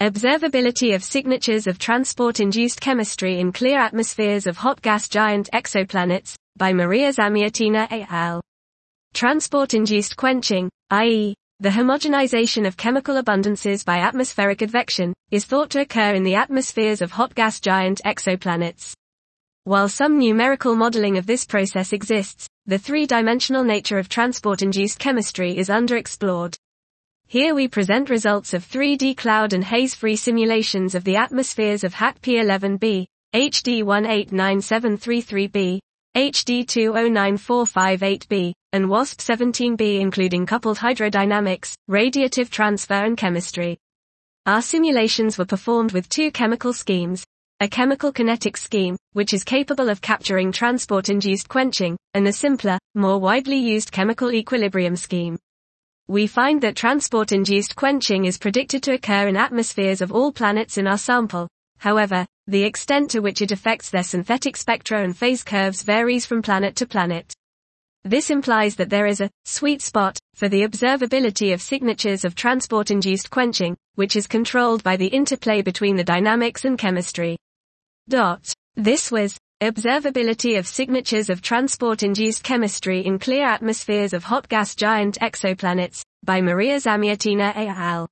Observability of signatures of transport-induced chemistry in clear atmospheres of hot gas giant exoplanets, by Maria Zamyatina et al. Transport-induced quenching, i.e., the homogenization of chemical abundances by atmospheric advection, is thought to occur in the atmospheres of hot gas giant exoplanets. While some numerical modeling of this process exists, the three-dimensional nature of transport-induced chemistry is underexplored. Here we present results of 3D cloud and haze-free simulations of the atmospheres of HAT P11b, HD 189733b, HD 209458b, and WASP 17b including coupled hydrodynamics, radiative transfer and chemistry. Our simulations were performed with two chemical schemes, a chemical kinetics scheme, which is capable of capturing transport-induced quenching, and a simpler, more widely used chemical equilibrium scheme we find that transport-induced quenching is predicted to occur in atmospheres of all planets in our sample. However, the extent to which it affects their synthetic spectra and phase curves varies from planet to planet. This implies that there is a sweet spot for the observability of signatures of transport-induced quenching, which is controlled by the interplay between the dynamics and chemistry. Dot. This was Observability of signatures of transport-induced chemistry in clear atmospheres of hot gas giant exoplanets, by Maria Zamyatina et al.